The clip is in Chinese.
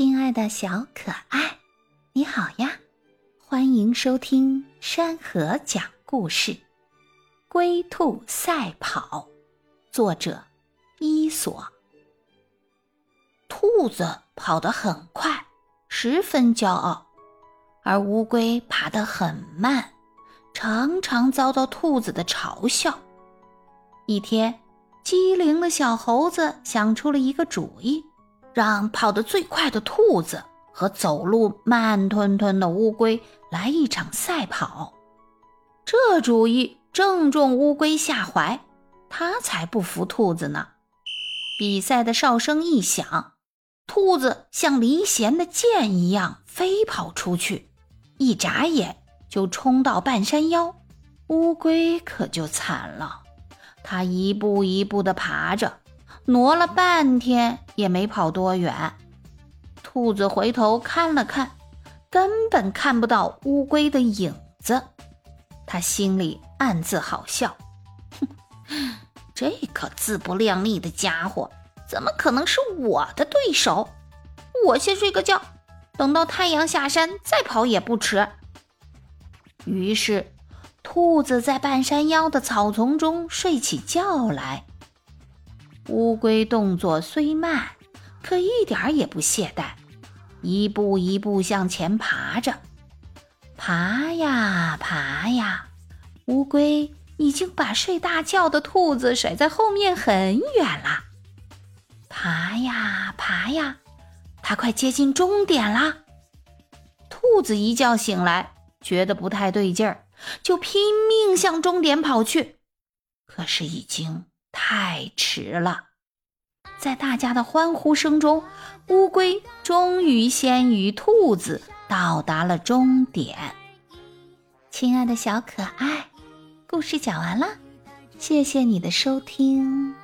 亲爱的小可爱，你好呀！欢迎收听山河讲故事，《龟兔赛跑》，作者伊索。兔子跑得很快，十分骄傲，而乌龟爬得很慢，常常遭到兔子的嘲笑。一天，机灵的小猴子想出了一个主意。让跑得最快的兔子和走路慢吞吞的乌龟来一场赛跑，这主意正中乌龟下怀，它才不服兔子呢。比赛的哨声一响，兔子像离弦的箭一样飞跑出去，一眨眼就冲到半山腰。乌龟可就惨了，它一步一步地爬着。挪了半天也没跑多远，兔子回头看了看，根本看不到乌龟的影子。他心里暗自好笑，哼，这个自不量力的家伙怎么可能是我的对手？我先睡个觉，等到太阳下山再跑也不迟。于是，兔子在半山腰的草丛中睡起觉来。乌龟动作虽慢，可一点也不懈怠，一步一步向前爬着。爬呀爬呀，乌龟已经把睡大觉的兔子甩在后面很远了。爬呀爬呀，它快接近终点啦！兔子一觉醒来，觉得不太对劲儿，就拼命向终点跑去。可是已经。太迟了，在大家的欢呼声中，乌龟终于先于兔子到达了终点。亲爱的小可爱，故事讲完了，谢谢你的收听。